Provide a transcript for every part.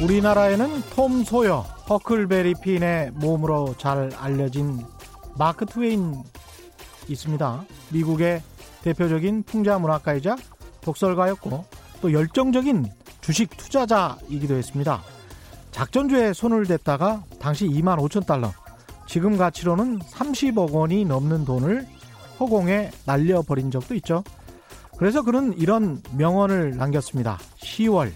우리나라에는 톰 소여, 허클베리 핀의 몸으로 잘 알려진 마크 트웨인 있습니다. 미국의 대표적인 풍자 문학가이자 독설가였고 또 열정적인 주식 투자자이기도 했습니다. 작전주에 손을 댔다가 당시 2만 5천 달러, 지금 가치로는 30억 원이 넘는 돈을 허공에 날려버린 적도 있죠. 그래서 그는 이런 명언을 남겼습니다. 10월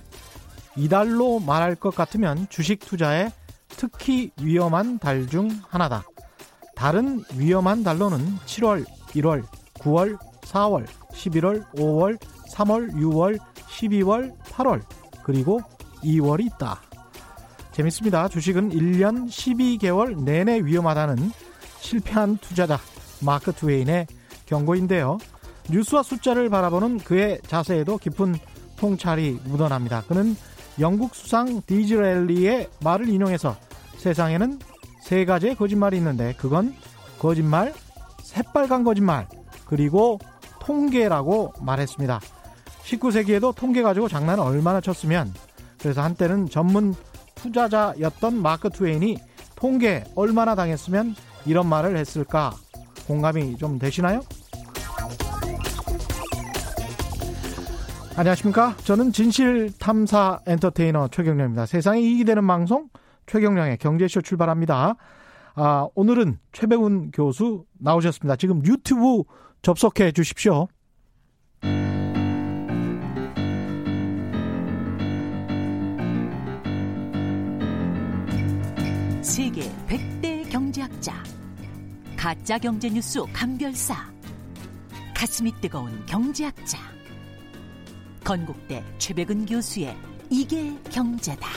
이달로 말할 것 같으면 주식 투자에 특히 위험한 달 중 하나다. 다른 위험한 달로는 7월, 1월, 9월, 4월, 11월, 5월, 3월, 6월, 12월, 8월, 그리고 2월이 있다. 재밌습니다. 주식은 1년 12개월 내내 위험하다는 실패한 투자자 마크 트웨인의 경고인데요. 뉴스와 숫자를 바라보는 그의 자세에도 깊은 통찰이 묻어납니다. 그는 영국 수상 디즈렐리의 말을 인용해서 세상에는 세 가지의 거짓말이 있는데 그건 거짓말, 새빨간 거짓말, 그리고 통계라고 말했습니다. 19세기에도 통계 가지고 장난을 얼마나 쳤으면 그래서 한때는 전문 투자자였던 마크 트웨인이 통계 얼마나 당했으면 이런 말을 했을까 공감이 좀 되시나요? 안녕하십니까? 저는 진실탐사 엔터테이너 최경령입니다. 세상에 이익이 되는 방송 최경령의 경제쇼 출발합니다. 아, 오늘은 최백운 교수 나오셨습니다. 지금 유튜브 접속해 주십시오. 세계 100대 경제학자 가짜 경제 뉴스 감별사 가슴이 뜨거운 경제학자 건국대 최백은 교수의 이게 경제다.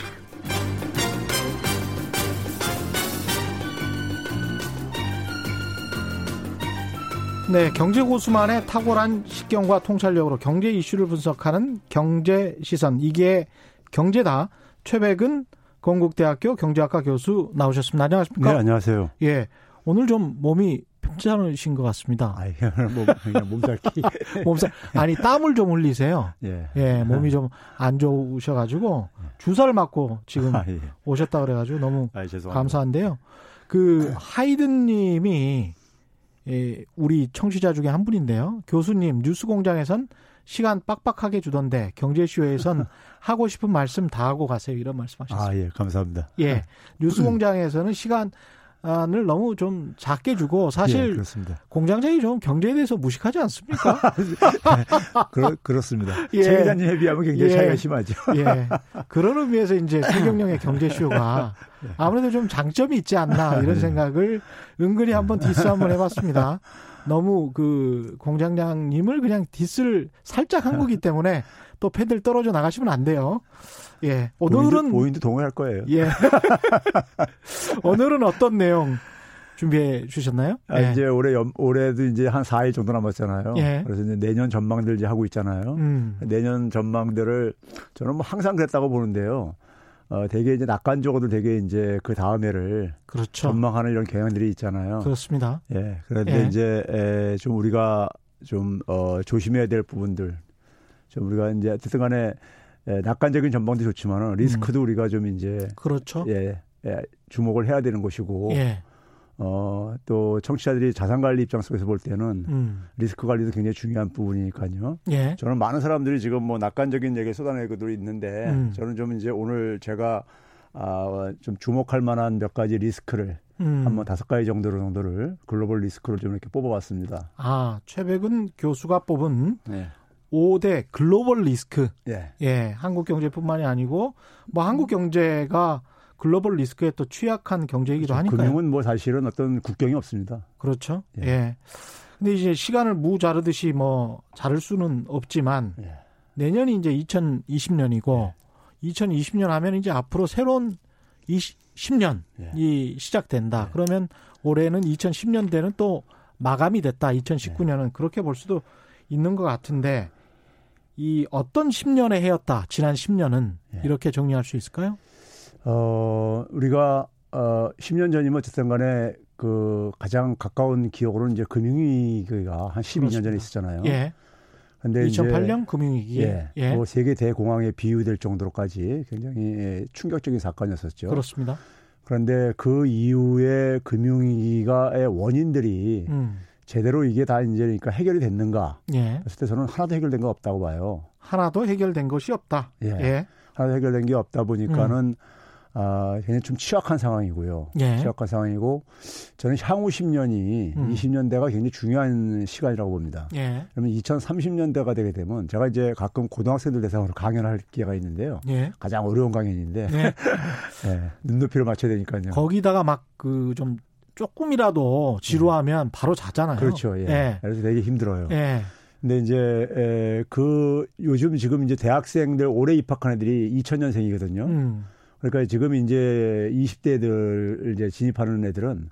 네, 경제 고수만의 탁월한 식견과 통찰력으로 경제 이슈를 분석하는 경제 시선 이게 경제다. 최백은 건국대학교 경제학과 교수 나오셨습니다. 안녕하십니까? 네, 안녕하세요. 예, 오늘 좀 몸이 괜찮으신 것 같습니다. 아, 몸, 그냥 몸살기. 몸살. 아니 땀을 좀 흘리세요. 예. 예, 몸이 좀 안 좋으셔가지고 주사를 맞고 지금 아, 예. 오셨다 그래가지고 너무 아. 감사한데요. 그 하이든 님이 예, 우리 청취자 중에 한 분인데요. 교수님 뉴스 공장에선 시간 빡빡하게 주던데 경제쇼에선 하고 싶은 말씀 다 하고 가세요. 이런 말씀하셨어요. 아, 예, 감사합니다. 예, 뉴스공장에서는 시간 을 너무 좀 작게 주고 예, 사실 그렇습니다. 공장장이 좀 경제에 대해서 무식하지 않습니까? 그렇, 그렇습니다. 예. 최 기자님에 비하면 굉장히 예. 차이가 심하죠. 예. 그런 의미에서 이제 최경영의 경제쇼가 아무래도 좀 장점이 있지 않나 이런 생각을 은근히 한번 디스 한번 해봤습니다. 너무 그 공장장님을 그냥 디스를 살짝 한 거기 때문에 또 팬들 떨어져 나가시면 안 돼요. 예. 오늘은 본인도 동의할 거예요. 예. 오늘은 어떤 내용 준비해 주셨나요? 아, 예. 이제 올해 연- 올해도 이제 한 4일 정도 남았잖아요. 예. 그래서 이제 내년 전망들 이제 하고 있잖아요. 음. 내년 전망들을 저는 뭐 항상 그랬다고 보는데요. 어, 되게 이제 낙관적으로 되게 이제 그 다음 해를 그렇죠. 전망하는 이런 경향들이 있잖아요. 그렇습니다. 예. 그런데 예. 이제 에, 좀 우리가 좀 어, 조심해야 될 부분들 좀 우리가 이제 어쨌든 간에 에, 낙관적인 전망도 좋지만은 리스크도 우리가 좀 이제 그렇죠. 예, 예, 주목을 해야 되는 것이고 예. 어, 또 청취자들이 자산 관리 입장 속에서 볼 때는 음. 리스크 관리도 굉장히 중요한 부분이니까요. 예. 저는 많은 사람들이 지금 뭐 낙관적인 얘기 쏟아내고도 있는데 음. 저는 좀 이제 오늘 제가 아, 좀 주목할 만한 몇 가지 리스크를 음. 한번 다섯 가지 정도로 정도를 글로벌 리스크를 좀 이렇게 뽑아봤습니다. 아, 최백은 교수가 뽑은 네. 5대 글로벌 리스크. 예. 예, 한국 경제뿐만이 아니고 뭐 한국 경제가 글로벌 리스크에 또 취약한 경제이기도 하니까요. 금융은 뭐 사실은 어떤 국경이 없습니다. 그렇죠. 예. 예. 근데 이제 시간을 무 자르듯이 뭐 자를 수는 없지만 예. 내년이 이제 2020년이고 2020년 하면 이제 앞으로 새로운 20년이 예. 시작된다. 예. 그러면 올해는 2010년대는 또 마감이 됐다. 2019년은 그렇게 볼 수도 있는 것 같은데 이 어떤 10년의 해였다. 지난 10년은 예. 이렇게 정리할 수 있을까요? 어, 우리가 어 10년 전이면 어쨌든 간에 그 가장 가까운 기억으로는 이제 금융위기가 한 12년 그렇습니다. 전에 있었잖아요. 예. 근데 2008년 금융위기. 예, 예. 뭐 세계 대공황에 비유될 정도로까지 굉장히 예, 충격적인 사건이었었죠. 그렇습니다. 그런데 그 이후에 금융위기가의 원인들이 음. 제대로 이게 다 이제 그러니까 해결이 됐는가? 예. 그랬을 때 저는 하나도 해결된 거 없다고 봐요. 하나도 해결된 것이 없다. 예. 예. 하나도 해결된 게 없다 보니까는 아, 굉장히 좀 취약한 상황이고요. 음. 예. 취약한 상황이고 저는 향후 10년이 음. 20년대가 굉장히 중요한 시간이라고 봅니다. 예. 그러면 2030년대가 되게 되면 제가 이제 가끔 고등학생들 대상으로 강연할 기회가 있는데요. 예. 가장 어려운 강연인데 예. 예, 눈높이를 맞춰야 되니까요. 거기다가 막 그 좀 조금이라도 지루하면 바로 자잖아요. 그렇죠. 예. 예. 그래서 되게 힘들어요. 예. 근데 이제 에, 그 요즘 지금 이제 대학생들 올해 입학한 애들이 2000년생이거든요. 음. 그러니까 지금 이제 20대들 이제 진입하는 애들은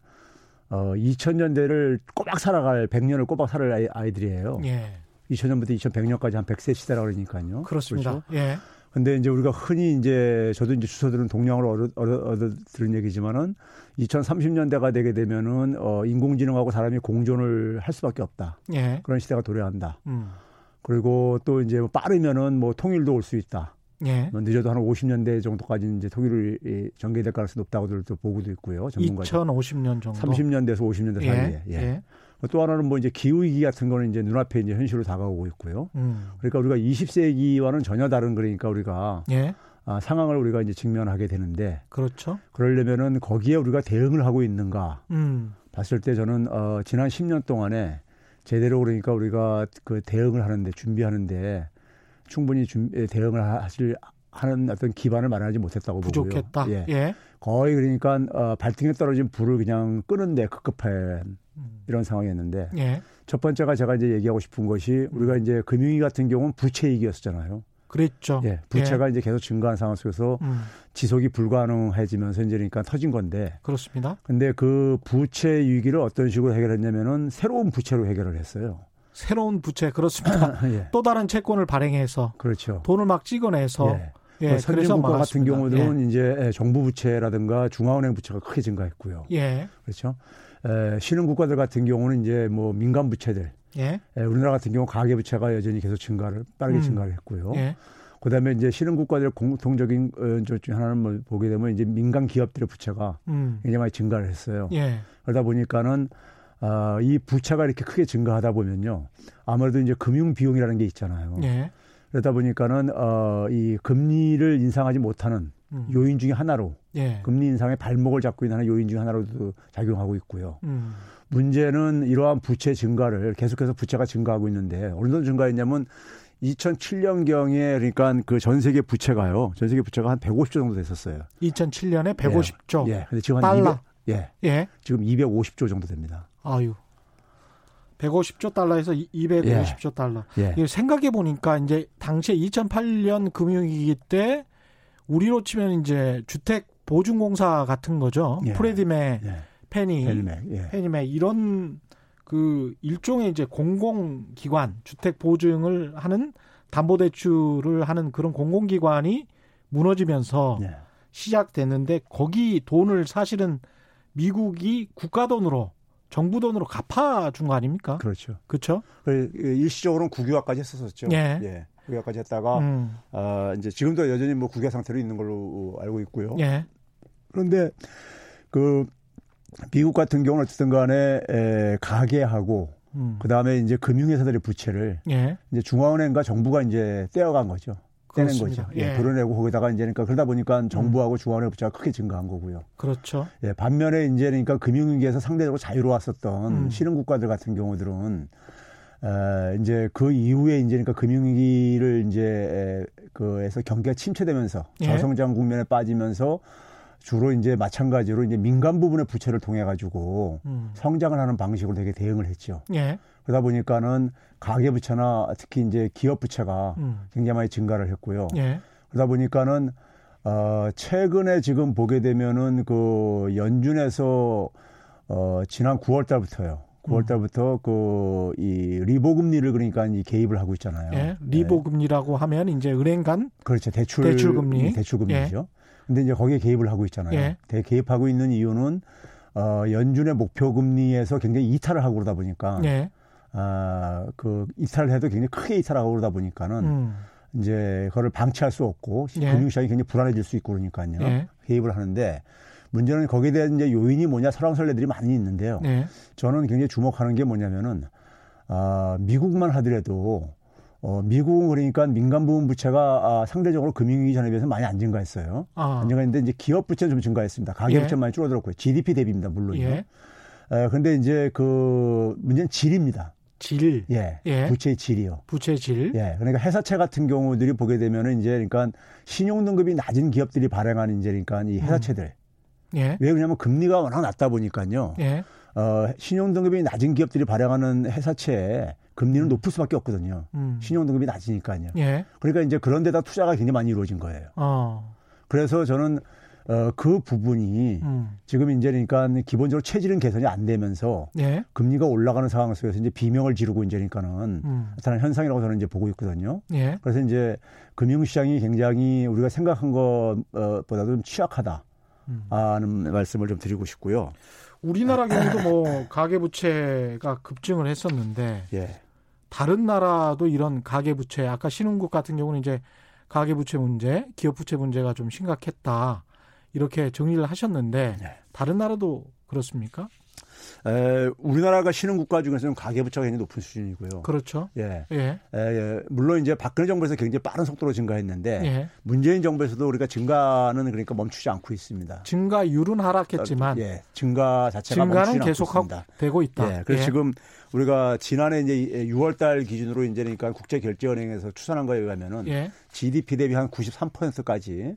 어 2000년대를 꼬박 살아갈 100년을 꼬박 살아갈 아이- 아이들이에요. 예. 2000년부터 2100년까지 한 100세 시대라 그러니까요. 그렇습니다. 그렇죠? 예. 근데 이제 우리가 흔히 이제 저도 이제 주소들은 동량으로 얻어, 얻어, 얻어 들은 얘기지만은 2030년대가 되게 되면은 어 인공지능하고 사람이 공존을 할 수밖에 없다. 예. 그런 시대가 도래한다. 음. 그리고 또 이제 뭐 빠르면은 뭐 통일도 올 수 있다. 예. 뭐 늦어도 한 50년대 정도까지 이제 통일이 전개될 가능성이 높다고들 또 보고도 있고요. 전문가 2050년 정도. 30년대에서 50년대 사이에. 예. 예. 예. 또 하나는 뭐 이제 기후 위기 같은 거는 이제 눈앞에 이제 현실로 다가오고 있고요. 음. 그러니까 우리가 20세기와는 전혀 다른 그러니까 우리가 예. 아, 상황을 우리가 이제 직면하게 되는데 그렇죠. 그러려면은 거기에 우리가 대응을 하고 있는가 음. 봤을 때 저는 어, 지난 10년 동안에 제대로 그러니까 우리가 그 대응을 하는데 준비하는데 충분히 준, 예, 대응을 하실 하는 어떤 기반을 마련하지 못했다고 부족했다. 보고요. 예. 예. 거의 그러니까 어, 발등에 떨어진 불을 그냥 끄는데 급급한 음. 이런 상황이었는데 예. 첫 번째가 제가 이제 얘기하고 싶은 것이 우리가 이제 금융위 같은 경우는 부채 위기였었잖아요. 그랬죠. 예, 부채가 이제 계속 증가하는 상황 속에서 음. 지속이 불가능해지면서 이제 그러니까 터진 건데 그렇습니다. 근데 그 부채 위기를 어떤 식으로 해결했냐면은 새로운 부채로 해결을 했어요. 새로운 부채 그렇습니다. 예. 또 다른 채권을 발행해서 그렇죠. 돈을 막 찍어내서 예. 예, 뭐 선진국가 같은 막았습니다. 경우는 이제 예, 정부 부채라든가 중앙은행 부채가 크게 증가했고요. 예. 예. 그렇죠. 에, 신흥 국가들 같은 경우는 이제 뭐 민간 부채들, 예. 에, 우리나라 같은 경우 가계 부채가 여전히 계속 증가를 빠르게 음. 증가를 했고요. 예. 그다음에 이제 신흥 국가들 공통적인 어, 저중 하나는 뭐 보게 되면 이제 민간 기업들의 부채가 음. 굉장히 많이 증가를 했어요. 예. 그러다 보니까는 아, 이 부채가 이렇게 크게 증가하다 보면요. 아무래도 이제 금융 비용이라는 게 있잖아요. 예. 그러다 보니까는 어, 이 금리를 인상하지 못하는 음. 요인 중에 하나로 예. 금리 인상의 발목을 잡고 있는 요인 중에 하나로도 작용하고 있고요. 음. 문제는 이러한 부채 증가를 계속해서 부채가 증가하고 있는데 어느 정도 증가했냐면 2007년경에 그러니까 그 전 세계 부채가요. 전 세계 부채가 한 150조 정도 됐었어요. 2007년에 150조. 예. 근데 지금 한 달러. 200, 예. 예. 지금 250조 정도 됩니다. 아유. 150조 달러에서 250조 달러. 예. 생각해 보니까 이제 당시에 2008년 금융위기 때 우리로 치면 이제 주택 보증공사 같은 거죠. 예. 프레디메, 예. 페니, 헬맥. 예. 페니메 이런 그 일종의 이제 공공기관 주택 보증을 하는 담보대출을 하는 그런 공공기관이 무너지면서 예. 시작됐는데 거기 돈을 사실은 미국이 국가 돈으로 정부 돈으로 갚아준 거 아닙니까? 그렇죠. 그렇죠? 그 일시적으로는 국유화까지 했었었죠. 예. 국유화까지 했다가 음, 아, 이제 지금도 여전히 뭐 국유화 상태로 있는 걸로 알고 있고요. 예, 그런데 그 미국 같은 경우는 어쨌든 간에 에, 가계하고 음, 그다음에 이제 금융회사들의 부채를 예, 이제 중앙은행과 정부가 이제 떼어간 거죠. 떼낸 그렇습니다. 거죠. 예, 예. 불어내고 거기다가 이제 그러니까 그러다 보니까 정부하고 중앙은행 부채가 크게 증가한 거고요. 그렇죠. 예, 반면에 이제 그러니까 금융위기에서 상대적으로 자유로웠었던 음. 신흥 국가들 같은 경우들은 에, 이제 그 이후에 이제 그러니까 금융위기를 이제 에, 그에서 경기가 침체되면서 예. 저성장 국면에 빠지면서 주로 이제 마찬가지로 이제 민간 부분의 부채를 통해 가지고 음, 성장을 하는 방식으로 되게 대응을 했죠. 예, 그러다 보니까는 가계 부채나 특히 이제 기업 부채가 음, 굉장히 많이 증가를 했고요. 예, 그러다 보니까는 어 최근에 지금 보게 되면은 그 연준에서 어 지난 9월 달부터요. 9월 달부터 그 이 리보 금리를 그러니까 이 개입을 하고 있잖아요. 예. 리보 금리라고 하면 이제 은행 간 그렇죠. 대출 대출 금리. 대출 금리죠. 근데 이제 거기에 개입을 하고 있잖아요. 예. 대 개입하고 있는 이유는 어, 연준의 목표 금리에서 굉장히 이탈을 하고 그러다 보니까 예. 아, 그 이탈을 해도 굉장히 크게 이탈하고 그러다 보니까는 음. 이제 그거를 방치할 수 없고 예. 금융시장이 굉장히 불안해질 수 있고 그러니까요. 예. 개입을 하는데 문제는 거기에 대한 이제 요인이 뭐냐 설왕설래들이 많이 있는데요. 네. 저는 굉장히 주목하는 게 뭐냐면은 아, 미국만 하더라도 어, 미국은 그러니까 민간 부문 부채가 아, 상대적으로 금융위기 전에 비해서 많이 안 증가했어요. 아. 안 증가했는데 이제 기업 부채는 좀 증가했습니다. 가계 예. 부채는 많이 줄어들었고요. GDP 대비입니다, 물론요. 예. 에, 근데 이제 그 문제는 질입니다. 질. 예. 예. 부채의 질이요. 부채 질. 예. 그러니까 회사채 같은 경우들이 보게 되면은 이제 그러니까 신용 등급이 낮은 기업들이 발행하는 이제 그러니까 이 회사채들. 예. 왜 그러냐면 금리가 워낙 낮다 보니까요. 예. 어, 신용 등급이 낮은 기업들이 발행하는 회사채 금리는 높을 수밖에 없거든요. 음. 신용 등급이 낮으니까요. 예. 그러니까 이제 그런 데다 투자가 굉장히 많이 이루어진 거예요. 어. 그래서 저는 어, 그 부분이 음. 지금 이제 그러니까 기본적으로 체질은 개선이 안 되면서 예. 금리가 올라가는 상황 속에서 이제 비명을 지르고 이제 그러니까는 음. 나타나는 현상이라고 저는 이제 보고 있거든요. 예. 그래서 이제 금융시장이 굉장히 우리가 생각한 것보다도 좀 취약하다. 음. 하는 말씀을 좀 드리고 싶고요. 우리나라 경우도 뭐 가계 부채가 급증을 했었는데 예. 다른 나라도 이런 가계 부채 아까 신흥국 같은 경우는 이제 가계 부채 문제, 기업 부채 문제가 좀 심각했다. 이렇게 정리를 하셨는데 네. 다른 나라도 그렇습니까? 에, 우리나라가 신흥 국가 중에서는 가계부채가 굉장히 높은 수준이고요. 그렇죠. 예. 예. 에, 예. 물론 이제 박근혜 정부에서 굉장히 빠른 속도로 증가했는데 예. 문재인 정부에서도 우리가 증가는 그러니까 멈추지 않고 있습니다. 증가율은 하락했지만 예, 증가 자체가 증가는 멈추지 계속 않고 있습니다. 되고 있다. 예, 그래서 예. 지금 우리가 지난해 이제 6월달 기준으로 이제 그러니까 국제결제은행에서 추산한 거에 의하면은 예. GDP 대비 한 93%까지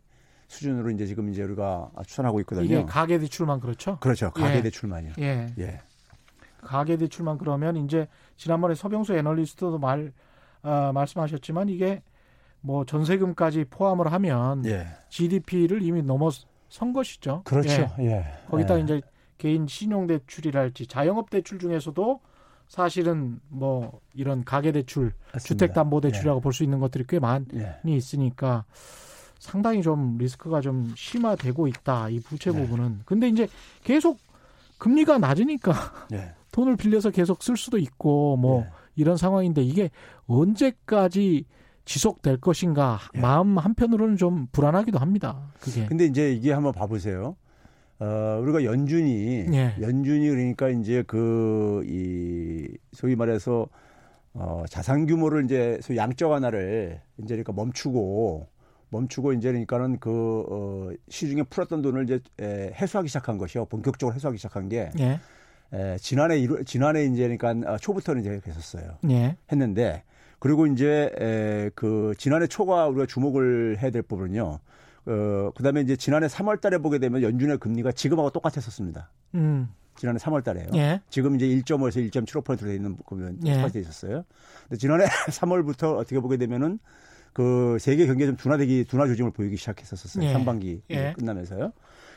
수준으로 이제 지금 이제 우리가 추산하고 있거든요. 이게 가계 대출만 그렇죠? 그렇죠. 예. 가계대출만요. 예. 예. 가계 대출만 그러면 이제 지난번에 서병수 애널리스트도 말 아, 말씀하셨지만 이게 뭐 전세금까지 포함을 하면 예. GDP를 이미 넘어선 것이죠. 그렇죠. 예. 예. 거기다 예. 이제 개인 신용 대출이랄지 자영업 대출 중에서도 사실은 뭐 이런 가계 대출. 주택 담보 대출이라고 볼 수 있는 것들이 꽤 많이 예. 있으니까 상당히 좀 리스크가 좀 심화되고 있다. 이 부채 네. 부분은. 근데 이제 계속 금리가 낮으니까 예. 돈을 빌려서 계속 쓸 수도 있고 뭐 예. 이런 상황인데 이게 언제까지 지속될 것인가 예. 마음 한편으로는 좀 불안하기도 합니다. 그게. 근데 이제 이게 한번 봐보세요. 어, 우리가 연준이, 예. 연준이 그러니까 이제 그, 이, 소위 말해서, 어, 자산 규모를 이제 소위 양적 완화를 이제 그러니까 멈추고, 멈추고 이제 그러니까는 그, 어, 시중에 풀었던 돈을 이제 에, 해소하기 시작한 것이요. 본격적으로 해소하기 시작한 게, 예. 에, 지난해, 일 지난해 이제 그러니까 어, 초부터는 이제 그랬었어요. 예. 했는데 그리고 이제 에, 그 지난해 초가 우리가 주목을 해야 될 부분은요. 어, 그다음에 이제 지난해 3월 달에 보게 되면 연준의 금리가 지금하고 똑같았었습니다. 음. 지난해 3월 달에요. 예. 지금 이제 1.5에서 1.75%돼 있는 보면 예. 똑같이 있었어요. 근데 지난해 3월부터 어떻게 보게 되면은 그 세계 경기가 좀 둔화되기 둔화 조짐을 보이기 시작했었어요. 예. 상반기 예. 끝나면서요.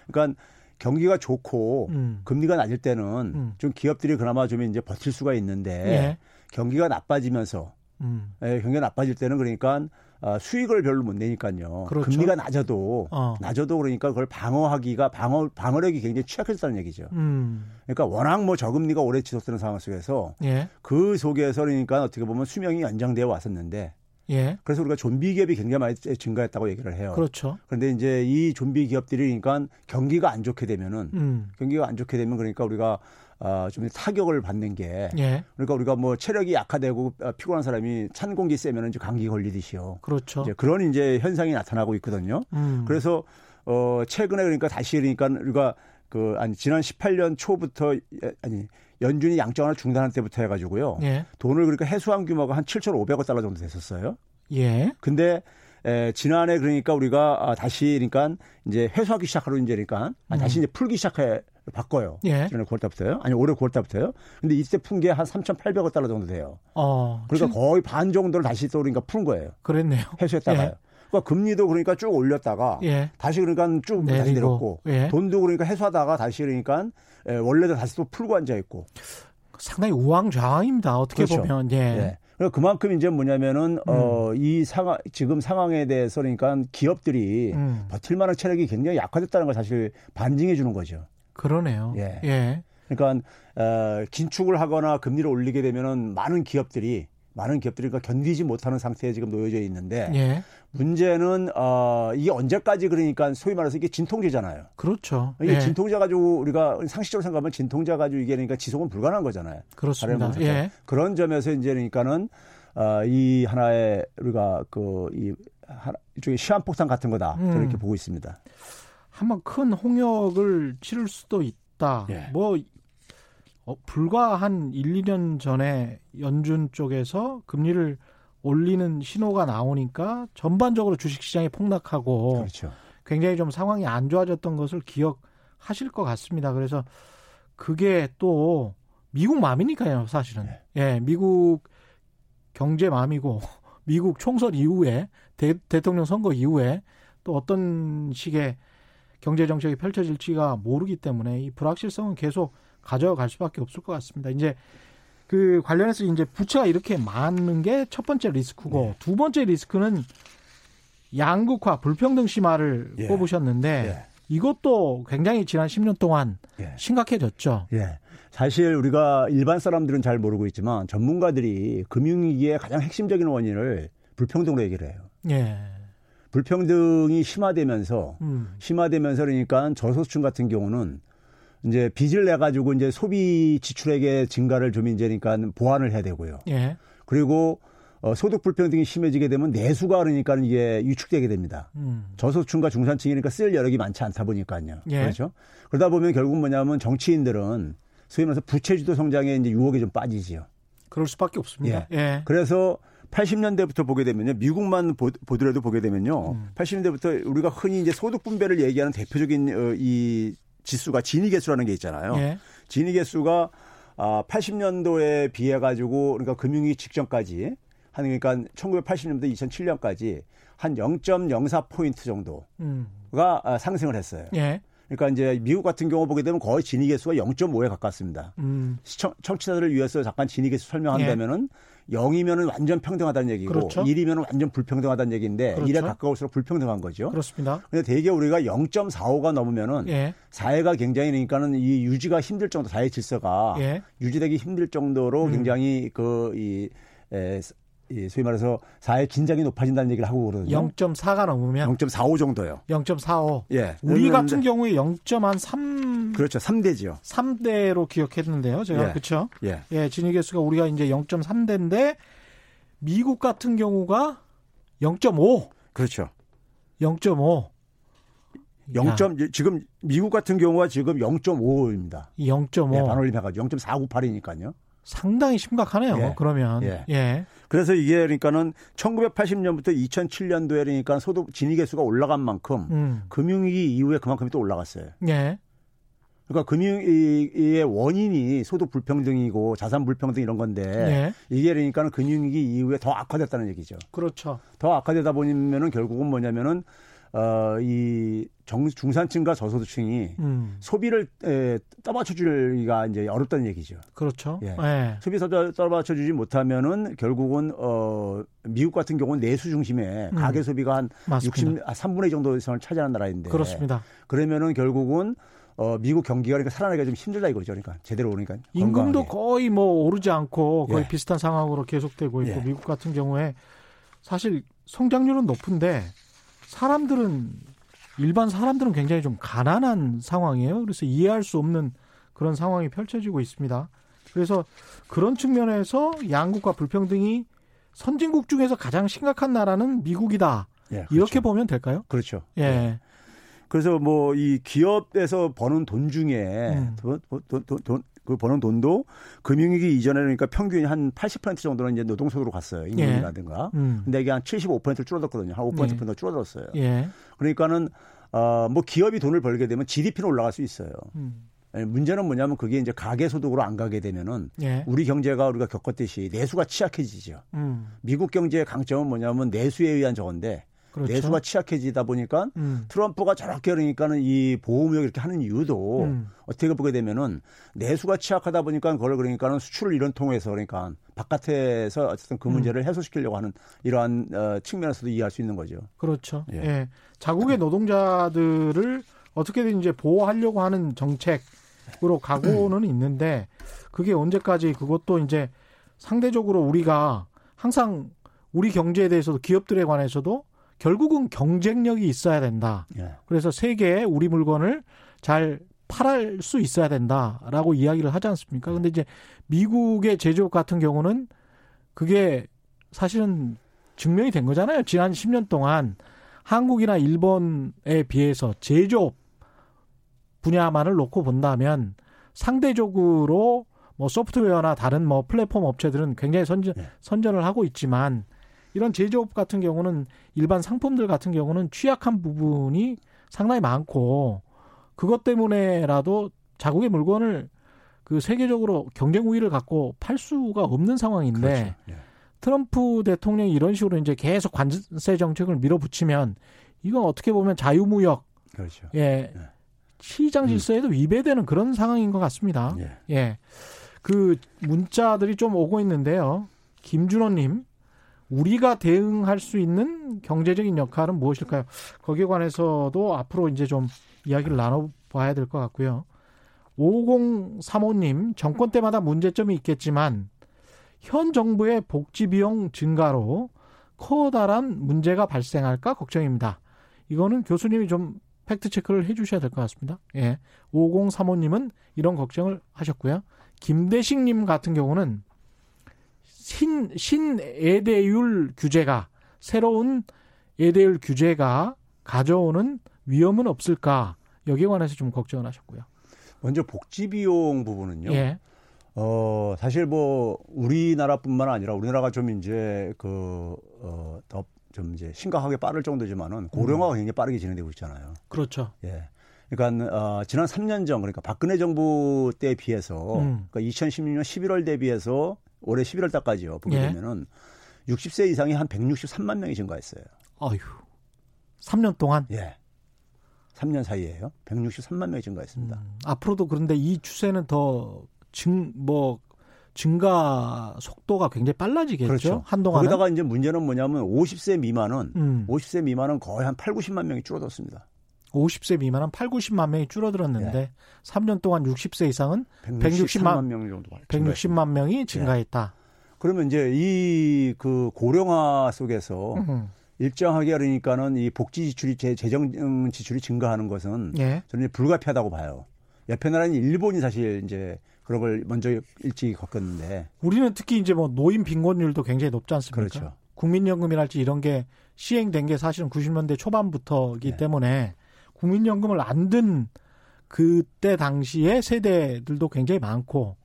그러니까 경기가 좋고 음. 금리가 낮을 때는 음. 좀 기업들이 그나마 좀 이제 버틸 수가 있는데 예. 경기가 나빠지면서 음. 예, 경기가 나빠질 때는 그러니까 아, 수익을 별로 못 내니까요. 그렇죠. 금리가 낮아도 어. 낮아도 그러니까 그걸 방어하기가 방어 방어력이 굉장히 취약해졌다는 얘기죠. 음. 그러니까 워낙 뭐 저금리가 오래 지속되는 상황 속에서 예. 그 속에서 그러니까 어떻게 보면 수명이 연장되어 왔었는데 예. 그래서 우리가 좀비 기업이 굉장히 많이 증가했다고 얘기를 해요. 그렇죠. 그런데 이제 이 좀비 기업들이 그러니까 경기가 안 좋게 되면은 음. 경기가 안 좋게 되면 그러니까 우리가 아, 좀 타격을 받는 게 예. 그러니까 우리가 뭐 체력이 약화되고 아, 피곤한 사람이 찬 공기 쐬면은 이제 감기 걸리듯이요. 그렇죠. 이제 그런 이제 현상이 나타나고 있거든요. 음. 그래서 어 최근에 그러니까 다시 그러니까 우리가 그 아니 지난 18년 초부터 예, 아니 연준이 양적 완화 중단한 때부터 해가지고요. 예. 돈을 그러니까 해소한 규모가 한 7,500억 달러 정도 됐었어요. 예. 근데 에, 지난해 그러니까 우리가 아, 다시 그러니까 이제 회수하기 시작하러 이제 그러니까 아, 다시 이제 풀기 시작해 바꿔요. 음. 예. 지난해 9월 달부터요. 아니 올해 9월 달부터요. 근데 이때 푼 게 한 3,800억 달러 정도 돼요. 어. 그러니까 진- 거의 반 정도를 다시 또 그러니까 푼 거예요. 그랬네요. 회수했다가요. 예. 그러니까 금리도 그러니까 쭉 올렸다가 예. 다시 그러니까 쭉 다시 내리고. 내렸고 예. 돈도 그러니까 해소하다가 다시 그러니까 에, 원래도 다시 또 풀고 앉아 있고 상당히 우왕좌왕입니다. 어떻게 그렇죠. 보면 예. 예. 그러니까 그만큼 이제 뭐냐면은 어, 음. 어이 상황 지금 상황에 대해서 그러니까 기업들이 음. 버틸 만한 체력이 굉장히 약화됐다는 걸 사실 반증해 주는 거죠. 그러네요. 예. 예. 그러니까 어, 긴축을 하거나 금리를 올리게 되면은 많은 기업들이 많은 기업들이 그러니까 견디지 못하는 상태에 지금 놓여져 있는데 예. 문제는 어 이게 언제까지 그러니까 소위 말해서 이게 진통제잖아요. 그렇죠. 이게 예. 진통제 가지고 우리가 상식적으로 생각하면 진통제 가지고 이게 그러니까 지속은 불가능한 거잖아요. 그렇습니다. 예. 그런 점에서 이제 그러니까는 어, 이 하나의 우리가 그이 일종의 시한폭탄 같은 거다 음. 저렇게 보고 있습니다. 한번 큰 홍역을 치를 수도 있다. 예. 뭐 어, 불과 한 1, 2년 전에 연준 쪽에서 금리를 올리는 신호가 나오니까 전반적으로 주식 시장이 폭락하고 그렇죠. 굉장히 좀 상황이 안 좋아졌던 것을 기억하실 것 같습니다. 그래서 그게 또 미국 맘이니까요, 사실은. 네. 예, 미국 경제 맘이고 미국 총선 이후에 대, 대통령 선거 이후에 또 어떤 식의 경제 정책이 펼쳐질지가 모르기 때문에 이 불확실성은 계속 가져갈 수밖에 없을 것 같습니다. 이제 그 관련해서 이제 부채가 이렇게 많은 게 첫 번째 리스크고 네. 두 번째 리스크는 양극화 불평등 심화를 예. 꼽으셨는데 예. 이것도 굉장히 지난 10년 동안 예. 심각해졌죠. 예. 사실 우리가 일반 사람들은 잘 모르고 있지만 전문가들이 금융위기의 가장 핵심적인 원인을 불평등으로 얘기를 해요. 예. 불평등이 심화되면서 음. 심화되면서 그러니까 저소득층 같은 경우는 이제 빚을 내 가지고 이제 소비 지출액의 증가를 좀 이제 그러니까 보완을 해야 되고요. 예. 그리고 어, 소득 불평등이 심해지게 되면 내수가 그러니까 이게 유축되게 됩니다. 음. 저소득층과 중산층이니까 쓸 여력이 많지 않다 보니까요. 예. 그렇죠. 그러다 보면 결국 뭐냐면 정치인들은 소위 말해서 부채주도 성장에 이제 유혹에 좀 빠지지요. 그럴 수밖에 없습니다. 예. 그래서 80년대부터 보게 되면요. 미국만 보, 보더라도 보게 되면요. 음. 80년대부터 우리가 흔히 이제 소득 분배를 얘기하는 대표적인 어, 이 지수가 진위 계수라는 게 있잖아요. 예. 진위 계수가 아, 80년도에 비해 가지고 그러니까 금융위기 직전까지 한 그러니까 1980년부터 2007년까지 한 0.04 포인트 정도가 음. 아, 상승을 했어요. 예. 그러니까 이제 미국 같은 경우 보게 되면 거의 진위 계수가 0.5에 가깝습니다. 음. 시청, 청취자들을 위해서 잠깐 진위 계수 설명한다면은 0이면은 완전 평등하다는 얘기고 예. 그렇죠. 1이면은 완전 불평등하다는 얘기인데 그렇죠. 1에 가까울수록 불평등한 거죠. 그렇습니다. 근데 대개 우리가 0.45가 넘으면은 예. 사회가 굉장히 그러니까는 이 유지가 힘들 정도 사회 질서가 예. 유지되기 힘들 정도로 음. 굉장히 그이 에, 이 소위 말해서 사회 긴장이 높아진다는 얘기를 하고 그러거든요. 0.4가 넘으면 0.45 정도요. 0.45. 예. 우리 같은 경우에 0.3 그렇죠. 3대지요. 3대로 기억했는데요. 제가 예. 그렇죠. 예. 예, 진위 개수가 우리가 이제 0.3대인데 미국 같은 경우가 0.5. 그렇죠. 0.5. 0. 지금 미국 같은 경우가 지금 0.5입니다. 0.5. 예, 반올림 해가지고 0.498이니까요. 상당히 심각하네요. 예. 그러면 예. 예. 그래서 이게 그러니까는 1980년부터 2007년도에 그러니까 소득 진위 개수가 올라간 만큼 음. 금융위기 이후에 그만큼이 또 올라갔어요. 예. 그러니까 금융위기의 원인이 소득 불평등이고 자산 불평등 이런 건데 예. 이게 그러니까는 금융위기 이후에 더 악화됐다는 얘기죠. 그렇죠. 더 악화되다 보면은 결국은 뭐냐면은 어이 중산층과 저소득층이 음. 소비를 에, 떠받쳐주기가 이제 어렵다는 얘기죠. 그렇죠. 예. 예. 소비 떠받쳐주지 못하면은 결국은 어 미국 같은 경우는 내수 중심의 음. 가계 소비가 한 맞습니다. 60, 아, 3분의 2 정도 이상을 차지하는 나라인데 그렇습니다. 그러면은 결국은 어 미국 경기가 그러니까 살아나기가 좀 힘들다 이거죠. 그러니까 제대로 오니까 임금도 건강하게. 거의 뭐 오르지 않고 거의 예. 비슷한 상황으로 계속되고 있고 예. 미국 같은 경우에 사실 성장률은 높은데 사람들은 일반 사람들은 굉장히 좀 가난한 상황이에요. 그래서 이해할 수 없는 그런 상황이 펼쳐지고 있습니다. 그래서 그런 측면에서 양국과 불평등이 선진국 중에서 가장 심각한 나라는 미국이다. 예, 그렇죠. 이렇게 보면 될까요? 그렇죠. 예. 그래서 뭐 이 기업에서 버는 돈 중에 음. 돈, 돈, 돈, 돈, 그 버는 돈도 금융위기 이전에 그러니까 평균이 한80% 정도는 이제 노동소득으로 갔어요. 임금이라든가. 음. 근데 이게 한 75%를 줄어들었거든요. 한 5%포인트 더 줄어들었어요. 예. 그러니까는 어뭐 기업이 돈을 벌게 되면 GDP는 올라갈 수 있어요. 음. 예, 문제는 뭐냐면 그게 이제 가계 소득으로 안 가게 되면은 예. 우리 경제가 우리가 겪었듯이 내수가 취약해지죠. 음. 미국 경제의 강점은 뭐냐면 내수에 의한 저건데 그렇죠. 내수가 취약해지다 보니까 음. 트럼프가 저렇게 그러니까는 이 보호무역 이렇게 하는 이유도 음. 어떻게 보게 되면은 내수가 취약하다 보니까 그걸 그러니까는 수출을 이런 통해서 그러니까 바깥에서 어쨌든 그 음. 문제를 해소시키려고 하는 이러한 어, 측면에서도 이해할 수 있는 거죠. 그렇죠. 예. 예. 자국의 노동자들을 어떻게든 이제 보호하려고 하는 정책으로 가고는 있는데 그게 언제까지 그것도 이제 상대적으로 우리가 항상 우리 경제에 대해서도 기업들에 관해서도 결국은 경쟁력이 있어야 된다. 예. 그래서 세계에 우리 물건을 잘 팔할 수 있어야 된다라고 이야기를 하지 않습니까? 근데 이제 미국의 제조업 같은 경우는 그게 사실은 증명이 된 거잖아요. 지난 10년 동안 한국이나 일본에 비해서 제조업 분야만을 놓고 본다면 상대적으로 뭐 소프트웨어나 다른 뭐 플랫폼 업체들은 굉장히 선전, 네. 선전을 하고 있지만 이런 제조업 같은 경우는 일반 상품들 같은 경우는 취약한 부분이 상당히 많고 그것 때문에라도 자국의 물건을 그 세계적으로 경쟁 우위를 갖고 팔 수가 없는 상황인데 그렇죠. 예. 트럼프 대통령이 이런 식으로 이제 계속 관세 정책을 밀어붙이면 이건 어떻게 보면 자유무역 그렇죠. 예 네. 시장 질서에도 위배되는 그런 상황인 것 같습니다. 예. 예. 그 문자들이 좀 오고 있는데요. 김준호님, 우리가 대응할 수 있는 경제적인 역할은 무엇일까요? 거기에 관해서도 앞으로 이제 좀 이야기를 나눠봐야 될 것 같고요. 5035님, 정권 때마다 문제점이 있겠지만 현 정부의 복지 비용 증가로 커다란 문제가 발생할까 걱정입니다. 이거는 교수님이 좀 팩트 체크를 해 주셔야 될 것 같습니다. 예. 5035님은 이런 걱정을 하셨고요. 김대식님 같은 경우는 신, 신에대율 규제가, 새로운 에대율 규제가 가져오는 위험은 없을까? 여기에 관해서 좀 걱정을 하셨고요. 먼저 복지 비용 부분은요. 예. 어, 사실 뭐 우리나라뿐만 아니라 우리나라가 좀 이제 그 어, 더 좀 이제 심각하게 빠를 정도지만은 고령화가 굉장히 빠르게 진행되고 있잖아요. 그렇죠. 예. 그러니까 어, 지난 3년 전 그러니까 박근혜 정부 때에 비해서 음. 그러니까 2016년 11월 대비해서 올해 11월 달까지요. 보게 예. 되면은 60세 이상이 한 163만 명이 증가했어요. 어휴. 3년 동안 예. 3년 사이에요. 163만 명이 증가했습니다. 음, 앞으로도 그런데 이 추세는 더 증, 뭐, 증가 속도가 굉장히 빨라지겠죠. 그렇죠. 한동안은. 거기다가 이제 문제는 뭐냐면 50세 미만은 음, 50세 미만은 거의 한 8, 90만 명이 줄어들었습니다. 50세 미만은 8, 90만 명이 줄어들었는데 3년 동안 60세 이상은 163만 명 정도. 증가했습니다. 160만 명이 증가했다. 그러면 이제 이 그 고령화 속에서 음, 일정하게 그러니까는 이 복지 지출이 재- 재정 지출이 증가하는 것은 예. 저는 불가피하다고 봐요. 옆에 나라는 일본이 사실 이제 그런 걸 먼저 일찍 겪었는데 우리는 특히 이제 뭐 노인 빈곤율도 굉장히 높지 않습니까? 그렇죠. 국민연금이랄지 이런 게 시행된 게 사실은 90년대 초반부터이기 네. 때문에 국민연금을 안 든 그때 당시에 세대들도 굉장히 많고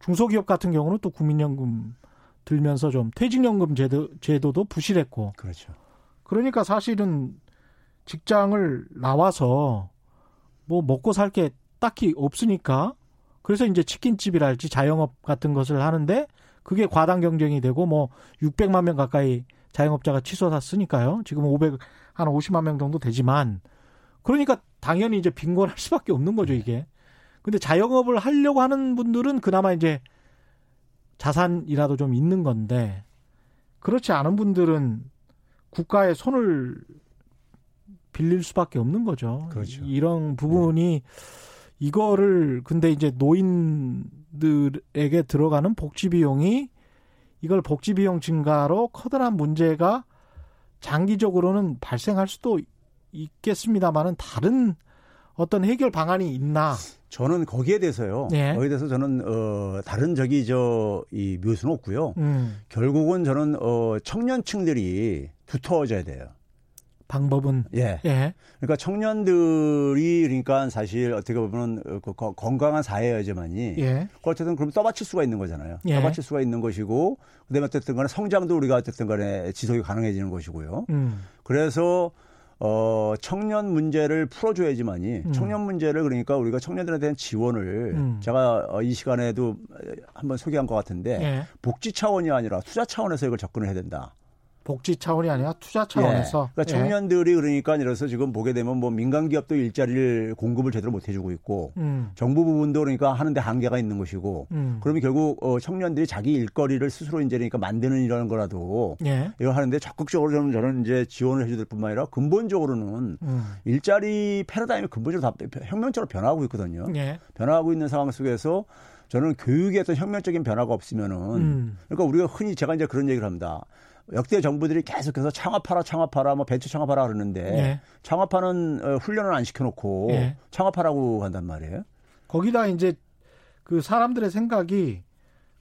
중소기업 같은 경우는 또 국민연금 들면서 좀 퇴직연금 제도, 제도도 부실했고 그렇죠. 그러니까 사실은 직장을 나와서 뭐 먹고 살 게 딱히 없으니까 그래서 이제 치킨집이랄지 자영업 같은 것을 하는데 그게 과당 경쟁이 되고 뭐 600만 명 가까이 자영업자가 치솟아 쓰니까요. 지금 500, 한 50만 명 정도 되지만 그러니까 당연히 이제 빈곤할 수밖에 없는 거죠, 이게. 근데 자영업을 하려고 하는 분들은 그나마 이제 자산이라도 좀 있는 건데 그렇지 않은 분들은 국가의 손을 빌릴 수밖에 없는 거죠. 그렇죠. 이런 부분이 이거를 근데 이제 노인들에게 들어가는 복지 비용이 이걸 복지 비용 증가로 커다란 문제가 장기적으로는 발생할 수도 있겠습니다만은 다른 어떤 해결 방안이 있나? 저는 거기에 대해서요. 네. 거기에 대해서 저는 어 다른 저기 저이 묘수는 없고요. 음, 결국은 저는 어 청년층들이 두터워져야 돼요. 방법은 예. 예, 그러니까 청년들이 그러니까 사실 어떻게 보면 어, 그 거- 건강한 사회여야지만이 예, 그 어쨌든 그럼 떠받칠 수가 있는 거잖아요. 예. 떠받칠 수가 있는 것이고 그다음에 어쨌든 간에 성장도 우리가 어쨌든 간에 지속이 가능해지는 것이고요. 음, 그래서 어 청년 문제를 풀어줘야지만이 음. 청년 문제를 그러니까 우리가 청년들에 대한 지원을 음. 제가 어, 이 시간에도 한번 소개한 것 같은데 예. 복지 차원이 아니라 투자 차원에서 이걸 접근을 해야 된다. 복지 차원이 아니라 투자 차원에서. 예. 그러니까 청년들이 그러니까 이래서 지금 보게 되면 뭐 민간 기업도 일자리를 공급을 제대로 못 해주고 있고 음. 정부 부분도 그러니까 하는데 한계가 있는 것이고 음. 그러면 결국 어, 청년들이 자기 일거리를 스스로 이제 그러니까 만드는 이런 거라도 예. 이거 하는데 적극적으로 저는 저는 이제 지원을 해줄 뿐만 아니라 근본적으로는 음. 일자리 패러다임이 근본적으로 다 혁명적으로 변화하고 있거든요. 예. 변화하고 있는 상황 속에서 저는 교육에 어떤 혁명적인 변화가 없으면은 음. 그러니까 우리가 흔히 제가 이제 그런 얘기를 합니다. 역대 정부들이 계속해서 창업하라 창업하라 뭐 벤처 창업하라 그러는데 예. 창업하는 어, 훈련을 안 시켜놓고 예. 창업하라고 한단 말이에요. 거기다 이제 그 사람들의 생각이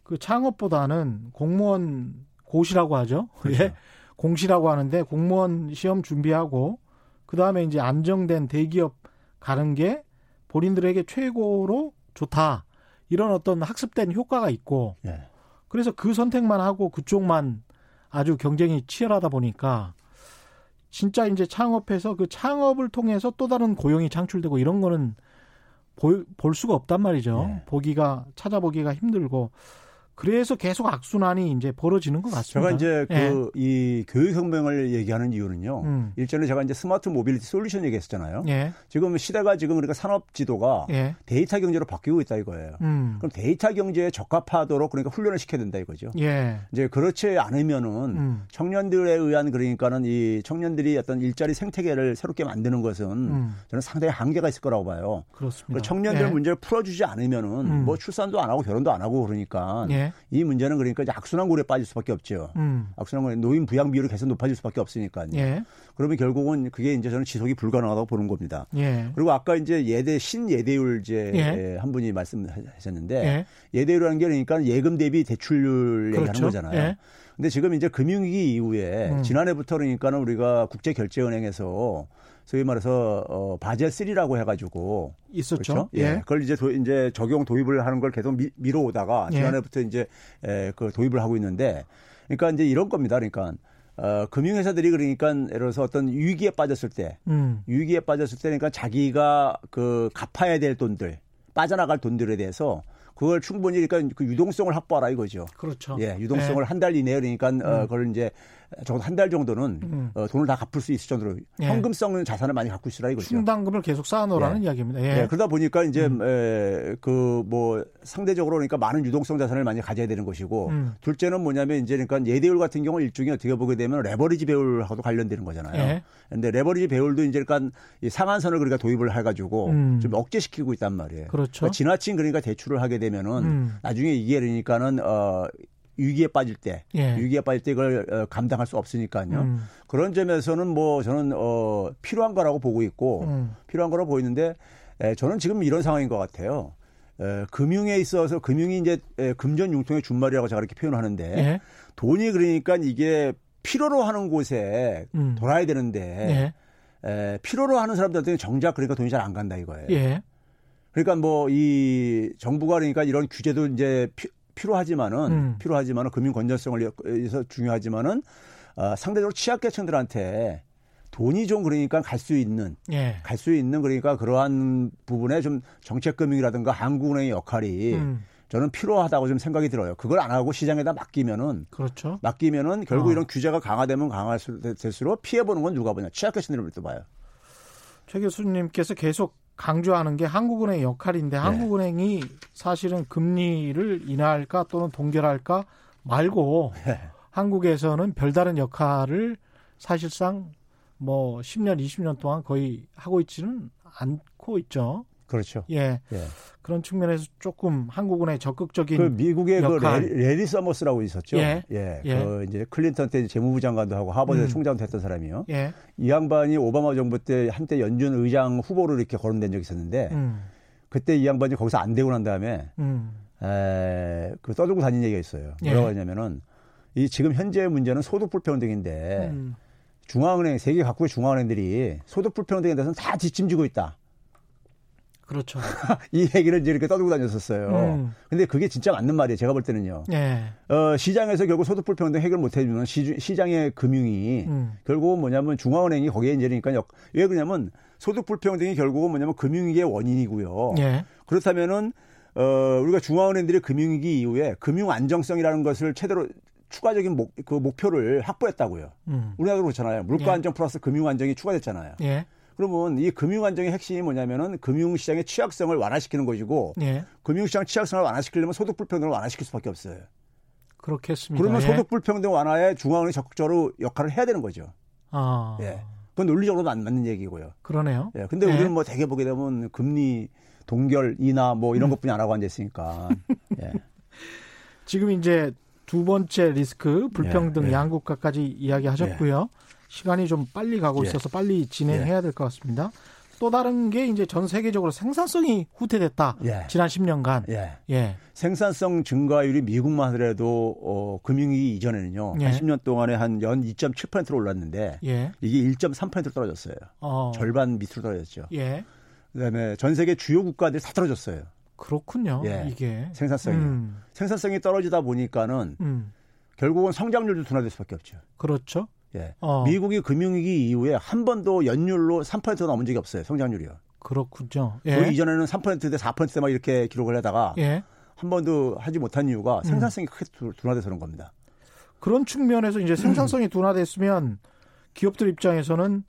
그 창업보다는 공무원 고시라고 하죠. 그렇죠. 예. 공시라고 하는데 공무원 시험 준비하고 그 다음에 이제 안정된 대기업 가는 게 본인들에게 최고로 좋다. 이런 어떤 학습된 효과가 있고 예. 그래서 그 선택만 하고 그쪽만 아주 경쟁이 치열하다 보니까 진짜 이제 창업해서 그 창업을 통해서 또 다른 고용이 창출되고 이런 거는 볼, 볼 수가 없단 말이죠. 네. 보기가 찾아보기가 힘들고 그래서 계속 악순환이 이제 벌어지는 것 같습니다. 제가 이제 예. 그이 교육혁명을 얘기하는 이유는요. 음. 일전에 제가 이제 smart mobility solution 얘기했었잖아요. 예. 지금 시대가 지금 그러니까 산업 지도가 예. 데이터 경제로 바뀌고 있다 이거예요. 음. 그럼 데이터 경제에 적합하도록 그러니까 훈련을 시켜야 된다 이거죠. 예. 이제 그렇지 않으면은 음. 청년들에 의한 그러니까는 이 청년들이 어떤 일자리 생태계를 새롭게 만드는 것은 음. 저는 상당히 한계가 있을 거라고 봐요. 그렇습니다. 청년들 예. 문제를 풀어주지 않으면은 음. 뭐 출산도 안 하고 결혼도 안 하고 그러니까. 예. 이 문제는 그러니까 악순환고리에 빠질 수밖에 없죠. 음. 악순환고리 노인 부양 비율이 계속 높아질 수밖에 없으니까요. 예. 그러면 결국은 그게 이제 저는 지속이 불가능하다고 보는 겁니다. 예. 그리고 아까 이제 예대 신예대율제 예. 한 분이 말씀하셨는데 예. 대율이라는 게 그러니까 예금 대비 대출률 그렇죠. 얘기하는 거잖아요. 예. 근데 지금 이제 금융위기 이후에 음. 지난해부터 그러니까는 우리가 국제결제은행에서 소위 말해서 어 바젤 3라고 해가지고 있었죠. 그렇죠? 예. 예. 그걸 이제 도, 이제 적용 도입을 하는 걸 계속 미, 미뤄오다가 예. 지난해부터 이제 에, 그 도입을 하고 있는데, 그러니까 이제 이런 겁니다. 그러니까 어, 금융회사들이 그러니까 예를 들어서 어떤 위기에 빠졌을 때, 음. 위기에 빠졌을 때 그러니까 자기가 그 갚아야 될 돈들, 빠져나갈 돈들에 대해서 그걸 충분히 그러니까 그 유동성을 확보하라 이거죠. 그렇죠. 예, 유동성을 네. 한달 이내에 그러니까 어, 음. 어, 그걸 이제 적어도 한 달 정도는 음. 어, 돈을 다 갚을 수 있을 정도로 예. 현금 성 자산을 많이 갖고 있으라 이거죠. 충당금을 계속 쌓아놓으라는 예. 이야기입니다. 예. 예. 그러다 보니까 이제 음. 그뭐 상대적으로 그러니까 많은 유동성 자산을 많이 가져야 되는 것이고 음. 둘째는 뭐냐면 이제 그러니까 예대율 같은 경우 일종의 어떻게 보게 되면 레버리지 배율하고도 관련되는 거잖아요. 그런데 예. 레버리지 배율도 이제 그러니까 이 상한선을 그러니까 도입을 해가지고 음. 좀 억제시키고 있단 말이에요. 그렇죠. 그러니까 지나친 그러니까 대출을 하게 되면은 음. 나중에 이게 그러니까는 어 위기에 빠질 때, 예. 위기에 빠질 때 이걸 어, 감당할 수 없으니까요. 음. 그런 점에서는 뭐 저는 어 필요한 거라고 보고 있고 음. 필요한 거라고 보이는데 에, 저는 지금 이런 상황인 것 같아요. 에, 금융에 있어서 금융이 이제 에, 금전 융통의 준말이라고 제가 이렇게 표현하는데 예. 돈이 그러니까 이게 필요로 하는 곳에 음. 돌아야 되는데 예. 에, 필요로 하는 사람들한테는 정작 그러니까 돈이 잘 안 간다 이거예요. 예. 그러니까 뭐 이 정부가 그러니까 이런 규제도 이제 피, 필요하지만은 음. 필요하지만은 금융 건전성을 위해서 중요하지만은 어, 상대적으로 취약계층들한테 돈이 좀 그러니까 갈 수 있는 예. 갈수 있는 그러니까 그러한 부분에 좀 정책금융이라든가 한국은행의 역할이 음. 저는 필요하다고 좀 생각이 들어요. 그걸 안 하고 시장에다 맡기면은 그렇죠. 맡기면은 결국 어. 이런 규제가 강화되면 강화될수록 피해 보는 건 누가 보냐 취약계층들을 또 봐요. 최 교수님께서 계속 강조하는 게 한국은행의 역할인데 네. 한국은행이 사실은 금리를 인하할까 또는 동결할까 말고 네. 한국에서는 별다른 역할을 사실상 뭐 10년, 20년 동안 거의 하고 있지는 않고 있죠. 그렇죠. 예. 예. 그런 측면에서 조금 한국은의 적극적인 그 미국의 그 역할. 그 레리 서머스라고 있었죠. 예. 예. 예. 그 이제 클린턴 때 재무부 장관도 하고 하버드 음. 총장도 했던 사람이요. 예. 이 양반이 오바마 정부 때 한때 연준 의장 후보로 이렇게 거론된 적이 있었는데 음. 그때 이 양반이 거기서 안 되고 난 다음에 음. 에, 그 떠들고 다닌 얘기가 있어요. 예. 뭐라고 하냐면은 이 지금 현재의 문제는 소득 불평등인데 음. 중앙은행 세계 각국의 중앙은행들이 소득 불평등에 대해서는 다 뒷짐지고 있다. 그렇죠. 이 얘기를 이제 이렇게 떠들고 다녔었어요. 음. 근데 그게 진짜 맞는 말이에요. 제가 볼 때는요. 네. 어, 시장에서 결국 소득 불평등 해결 못 해주면 시, 장의 금융이 음. 결국은 뭐냐면 중앙은행이 거기에 이제 그러니까 역, 왜 그러냐면 소득 불평등이 결국은 뭐냐면 금융위기의 원인이고요. 네. 그렇다면은 어, 우리가 중앙은행들이 금융위기 이후에 금융 안정성이라는 것을 제대로 추가적인 목, 그 목표를 확보했다고요. 음. 우리나라도 그렇잖아요. 물가 예. 안정 플러스 금융 안정이 추가됐잖아요. 예. 그러면 이 금융 안정의 핵심이 뭐냐면은 금융시장의 취약성을 완화시키는 것이고 예. 금융시장 취약성을 완화시키려면 소득 불평등을 완화시킬 수밖에 없어요. 그렇겠습니다. 그러면 예. 소득 불평등 완화에 중앙은행이 적극적으로 역할을 해야 되는 거죠. 아. 예. 그건 논리적으로 안 맞는 얘기고요. 그러네요. 예. 근데 예. 우리는 뭐 대개 보게 되면 금리 동결 인하 뭐 음. 이런 것뿐이 안 하고 앉아 있으니까. 예. 지금 이제 두 번째 리스크 불평등 예, 예. 양국가까지 이야기하셨고요. 시간이 좀 빨리 가고 예. 있어서 빨리 진행해야 될 것 같습니다. 또 다른 게 이제 전 세계적으로 생산성이 후퇴됐다. 예. 지난 10년간. 예. 예. 생산성 증가율이 미국만 하더라도 어, 금융위기 이전에는요. 예. 한 10년 동안에 한 연 2.7%로 올랐는데 예. 이게 1.3%로 떨어졌어요. 어. 절반 밑으로 떨어졌죠. 예. 그다음에 전 세계 주요 국가들이 다 떨어졌어요. 그렇군요. 예. 이게 생산성이. 음. 생산성이 떨어지다 보니까는 음. 결국은 성장률도 둔화될 수밖에 없죠. 그렇죠. 예. 어. 미국이 금융위기 이후에 한 번도 연율로 3% 넘은 적이 없어요. 성장률이요. 그렇군요. 그 예. 이전에는 3%대 4%대 막 이렇게 기록을 하다가 예. 한 번도 하지 못한 음. 이유가 생산성이 크게 둔- 둔화돼서 그런 겁니다. 그런 측면에서 이제 생산성이 둔화됐으면 기업들 입장에서는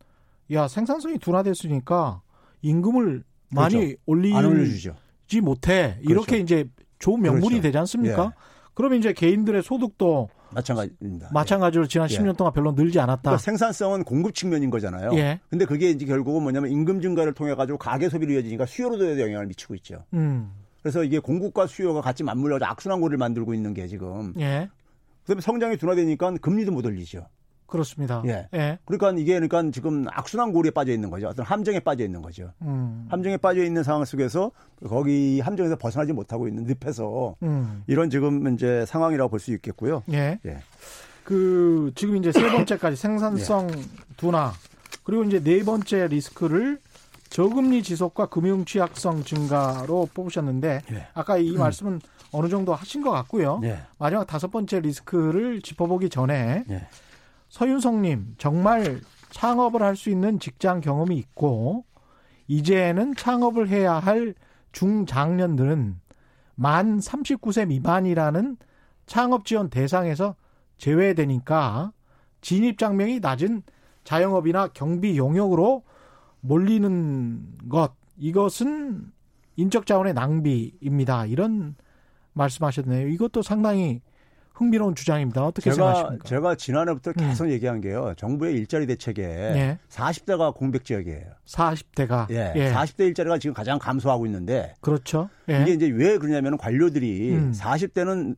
야 생산성이 둔화됐으니까 임금을 많이 그렇죠. 올리지. 못해 이렇게 그렇죠. 이제 좋은 명분이 그렇죠. 되지 않습니까? 예. 그러면 이제 개인들의 소득도 마찬가지입니다. 마찬가지로 지난 예. 10년 동안 별로 늘지 않았다. 그러니까 생산성은 공급 측면인 거잖아요. 예. 근데 그게 이제 결국은 뭐냐면 임금 증가를 통해 가지고 가계 소비로 이어지니까 수요로도 영향을 미치고 있죠. 음, 그래서 이게 공급과 수요가 같이 맞물려서 악순환 고리를 만들고 있는 게 지금. 예, 그다음에 성장이 둔화되니까 금리도 못 올리죠. 그렇습니다. 예. 예, 그러니까 이게 그러니까 지금 악순환 고리에 빠져 있는 거죠. 어떤 함정에 빠져 있는 거죠. 음, 함정에 빠져 있는 상황 속에서 거기 함정에서 벗어나지 못하고 있는 늪에서 음, 이런 지금 이제 상황이라고 볼 수 있겠고요. 예. 예. 그 지금 이제 세 번째까지 생산성 둔화 그리고 이제 네 번째 리스크를 저금리 지속과 금융 취약성 증가로 뽑으셨는데 예. 아까 이 말씀은 어느 정도 하신 것 같고요. 예. 마지막 다섯 번째 리스크를 짚어보기 전에 예. 서윤성님 정말 창업을 할 수 있는 직장 경험이 있고 이제는 창업을 해야 할 중장년들은 만 39세 미만이라는 창업 지원 대상에서 제외되니까 진입 장벽이 낮은 자영업이나 경비 용역으로 몰리는 것 이것은 인적 자원의 낭비입니다. 이런 말씀하셨네요. 이것도 상당히 흥미로운 주장입니다. 어떻게 제가 생각하십니까? 제가 지난해부터 계속 얘기한 게요. 정부의 일자리 대책에 예. 40대가 공백 지역이에요. 40대가 예. 40대 일자리가 지금 가장 감소하고 있는데 그렇죠. 예. 이게 이제 왜 그러냐면 관료들이 음. 40대는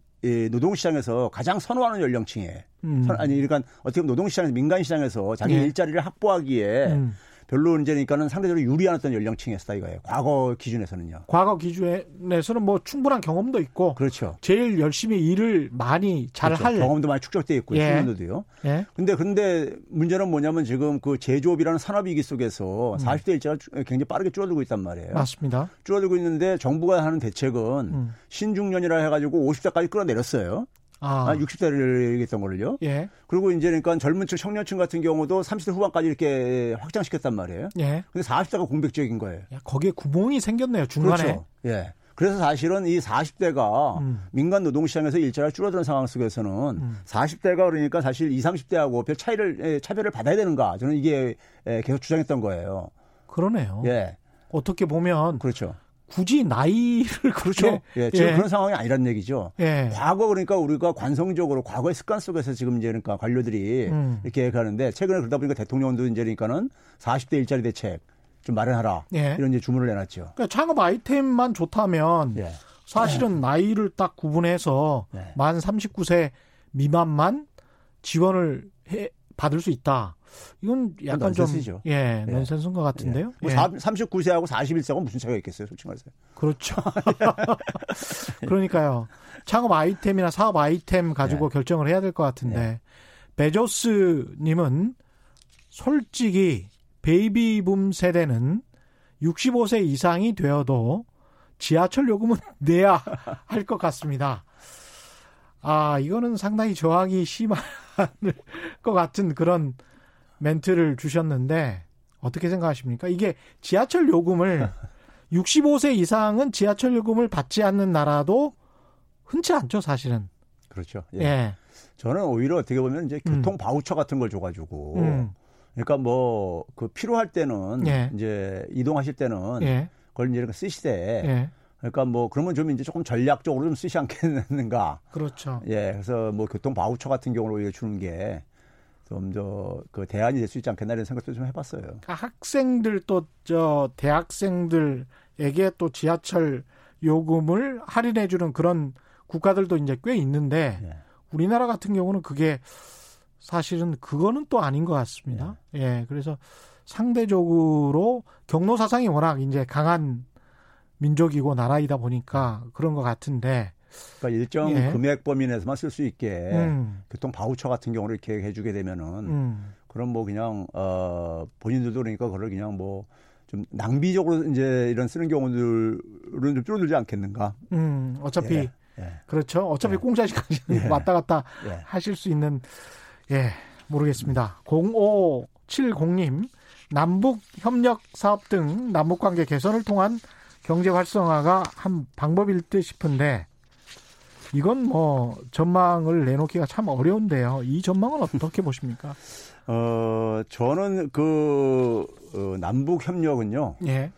노동시장에서 가장 선호하는 연령층이에요. 음. 선- 아니 그러니까 어떻게 보면 노동시장에서 민간시장에서 자기 예. 일자리를 확보하기에 음. 별로 이제니까는 상대적으로 유리한 어떤 연령층이었다 이거예요. 과거 기준에서는요. 과거 기준에서는 뭐 충분한 경험도 있고 그렇죠. 제일 열심히 일을 많이 잘 그렇죠. 할. 경험도 많이 축적돼 있고 예. 숙련도도요. 예. 근데 근데 문제는 뭐냐면 지금 그 제조업이라는 산업 위기 음. 속에서 40대 일자가 주- 굉장히 빠르게 줄어들고 있단 말이에요. 맞습니다. 줄어들고 있는데 정부가 하는 대책은 음. 신중년이라 해가지고 50대까지 끌어내렸어요. 아, 아, 60대를 얘기했던 거를요. 예. 그리고 이제 그러니까 젊은층, 청년층 같은 경우도 30대 후반까지 이렇게 확장시켰단 말이에요. 예. 근데 40대가 공백 지역인 거예요. 야, 거기에 구멍이 생겼네요. 중간에. 그렇죠. 예. 그래서 사실은 이 40대가 음. 민간 노동시장에서 일자리가 줄어드는 상황 속에서는 음. 40대가 그러니까 사실 20, 30대하고 별 차이를, 예, 차별을 받아야 되는가. 저는 이게 예, 계속 주장했던 거예요. 그러네요. 예. 어떻게 보면 그렇죠. 굳이 나이를 그렇죠. 예. 지금 예. 그런 상황이 아니란 얘기죠. 예. 과거 그러니까 우리가 관성적으로 과거의 습관 속에서 지금 이제 그러니까 관료들이 음. 이렇게 가는데 최근에 그러다 보니까 대통령도 이제 그러니까는 40대 일자리 대책 좀 마련하라. 예. 이런 이제 주문을 내놨죠. 그러니까 창업 아이템만 좋다면 예. 사실은 나이를 딱 구분해서 네. 만 39세 미만만 지원을 해, 받을 수 있다. 이건 약간 좀 넌센스죠. 예, 예. 넌센스인 것 같은데요. 뭐 예. 39세하고 41세하고 무슨 차이가 있겠어요, 솔직히 말해서. 그렇죠. 그러니까요. 창업 아이템이나 사업 아이템 가지고 네. 결정을 해야 될 것 같은데 베조스 님은 솔직히 베이비붐 세대는 65세 이상이 되어도 지하철 요금은 내야 할 것 같습니다. 아, 이거는 상당히 저항이 심할 것 같은 그런 멘트를 주셨는데 어떻게 생각하십니까? 이게 지하철 요금을 65세 이상은 지하철 요금을 받지 않는 나라도 흔치 않죠, 사실은. 그렇죠. 예. 저는 오히려 어떻게 보면 이제 교통 바우처 같은 걸 줘가지고 음. 그러니까 뭐 그 필요할 때는 예. 이제 이동하실 때는 예. 그걸 이제 이렇게 쓰시되 예. 그러니까 뭐 그러면 좀 이제 조금 전략적으로 좀 쓰지 않겠는가. 그렇죠. 예, 그래서 뭐 교통 바우처 같은 경우를 오히려 주는 게 좀 저 그 대안이 될 수 있지 않겠나 이런 생각도 좀 해봤어요. 그러니까 학생들 또 저 대학생들에게 또 지하철 요금을 할인해 주는 그런 국가들도 이제 꽤 있는데 예. 우리나라 같은 경우는 그게 사실은 그거는 또 아닌 것 같습니다. 예. 그래서 상대적으로 경로 사상이 워낙 이제 강한 민족이고 나라이다 보니까 그런 것 같은데 그러니까 일정 예. 금액 범위 내에서만 쓸 수 있게 음, 교통 바우처 같은 경우를 이렇게 해주게 되면은 음, 그럼 뭐 그냥 어 본인들도 그러니까 그걸 그냥 뭐 좀 낭비적으로 이제 이런 쓰는 경우들은 좀 줄어들지 않겠는가? 음, 어차피 예, 예, 그렇죠. 어차피 예. 공짜 시간이 예. 왔다 갔다 예. 하실 수 있는 예 모르겠습니다. 0570님 남북 협력 사업 등 남북 관계 개선을 통한 경제 활성화가 한 방법일 듯 싶은데 이건 뭐 전망을 내놓기가 참 어려운데요. 이 전망은 어떻게 보십니까? 어 저는 그 어, 남북 협력은요 예.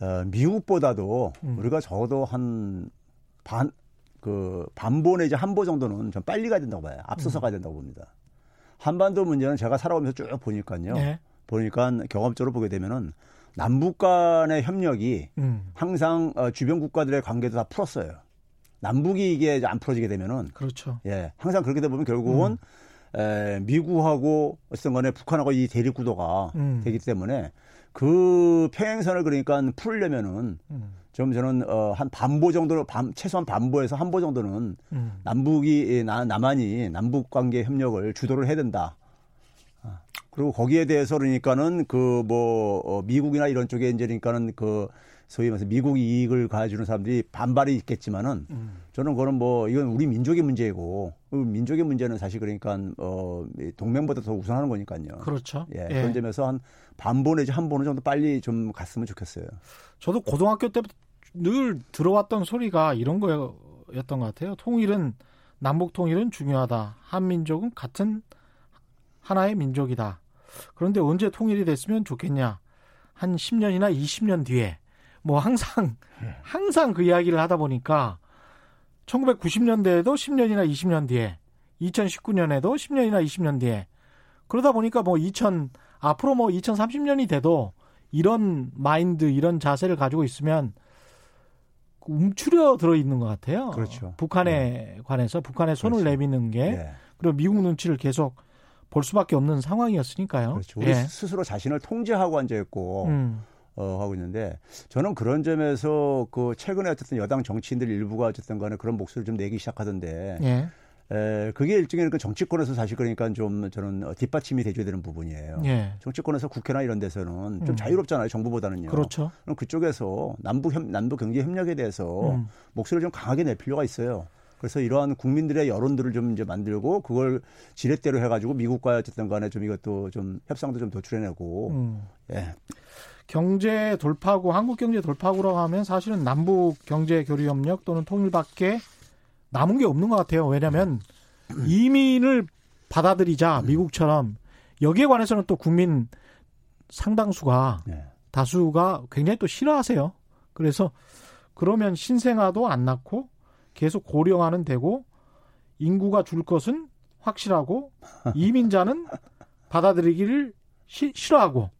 어, 미국보다도 음. 우리가 적어도 한 반 그 반보 내지 한보 정도는 좀 빨리 가야 된다고 봐요. 앞서서 음. 가야 된다고 봅니다. 한반도 문제는 제가 살아오면서 쭉 보니까요. 예. 보니까 경험적으로 보게 되면은 남북 간의 협력이 음. 항상 어, 주변 국가들의 관계도 다 풀었어요. 남북이 이게 안 풀어지게 되면은 그렇죠. 예 항상 그렇게 되다 보면 결국은 에, 미국하고 어쨌든 간에 북한하고 이 대립 구도가 음. 되기 때문에 그 평행선을 그러니까 풀려면은 음. 좀 저는 어, 한 반보 정도로 반, 최소한 반보에서 한보 정도는 음. 남북이 예, 나, 남한이 남북 관계 협력을 주도를 해야 된다. 아, 그리고 거기에 대해서 그러니까는 그뭐 어, 미국이나 이런 쪽에 이제 그러니까는 그 소위 말해서 미국 이익을 가져주는 사람들이 반발이 있겠지만은 음. 저는 그거는 뭐 이건 우리 민족의 문제이고 그 민족의 문제는 사실 그러니까 어이 동맹보다 더 우선하는 거니까요. 그렇죠. 예, 예. 그런 점에서 한 반보 내지 한 보는 정도 빨리 좀 갔으면 좋겠어요. 저도 고등학교 때부터 늘 들어왔던 소리가 이런 거였던 것 같아요. 통일은 남북 통일은 중요하다. 한민족은 같은 하나의 민족이다. 그런데 언제 통일이 됐으면 좋겠냐? 한 10년이나 20년 뒤에 뭐 항상 항상 그 이야기를 하다 보니까 1990년대에도 10년이나 20년 뒤에 2019년에도 10년이나 20년 뒤에 그러다 보니까 뭐 2000 앞으로 뭐 2030년이 돼도 이런 마인드 이런 자세를 가지고 있으면 움츠려 들어 있는 것 같아요. 그렇죠. 북한에 관해서 북한에 손을 그렇죠. 내미는 게 예, 그리고 미국 눈치를 계속 볼 수밖에 없는 상황이었으니까요. 그렇죠. 우리 예. 스스로 자신을 통제하고 앉아 있고 음, 어, 하고 있는데 저는 그런 점에서 그 최근에 어쨌든 여당 정치인들 일부가 어쨌든 간에 그런 목소리를 좀 내기 시작하던데 예. 에, 그게 일종의 그 정치권에서 사실 그러니까 좀 저는 어, 뒷받침이 돼줘야 되는 부분이에요. 예. 정치권에서 국회나 이런 데서는 좀 음. 자유롭잖아요, 정부보다는요. 그렇죠. 그럼 그쪽에서 남북 협, 남북 경제 협력에 대해서 음. 목소리를 좀 강하게 낼 필요가 있어요. 그래서 이러한 국민들의 여론들을 좀 이제 만들고 그걸 지렛대로 해가지고 미국과 어쨌든 간에 좀 이것도 좀 협상도 좀 도출해내고 음. 예, 경제 돌파구, 한국 경제 돌파구라고 하면 사실은 남북 경제 교류 협력 또는 통일밖에 남은 게 없는 것 같아요. 왜냐하면 이민을 받아들이자 미국처럼 여기에 관해서는 또 국민 상당수가 예. 다수가 굉장히 또 싫어하세요. 그래서 그러면 신생아도 안 낳고 계속 고령화는 되고 인구가 줄 것은 확실하고 이민자는 받아들이기를 시- 싫어하고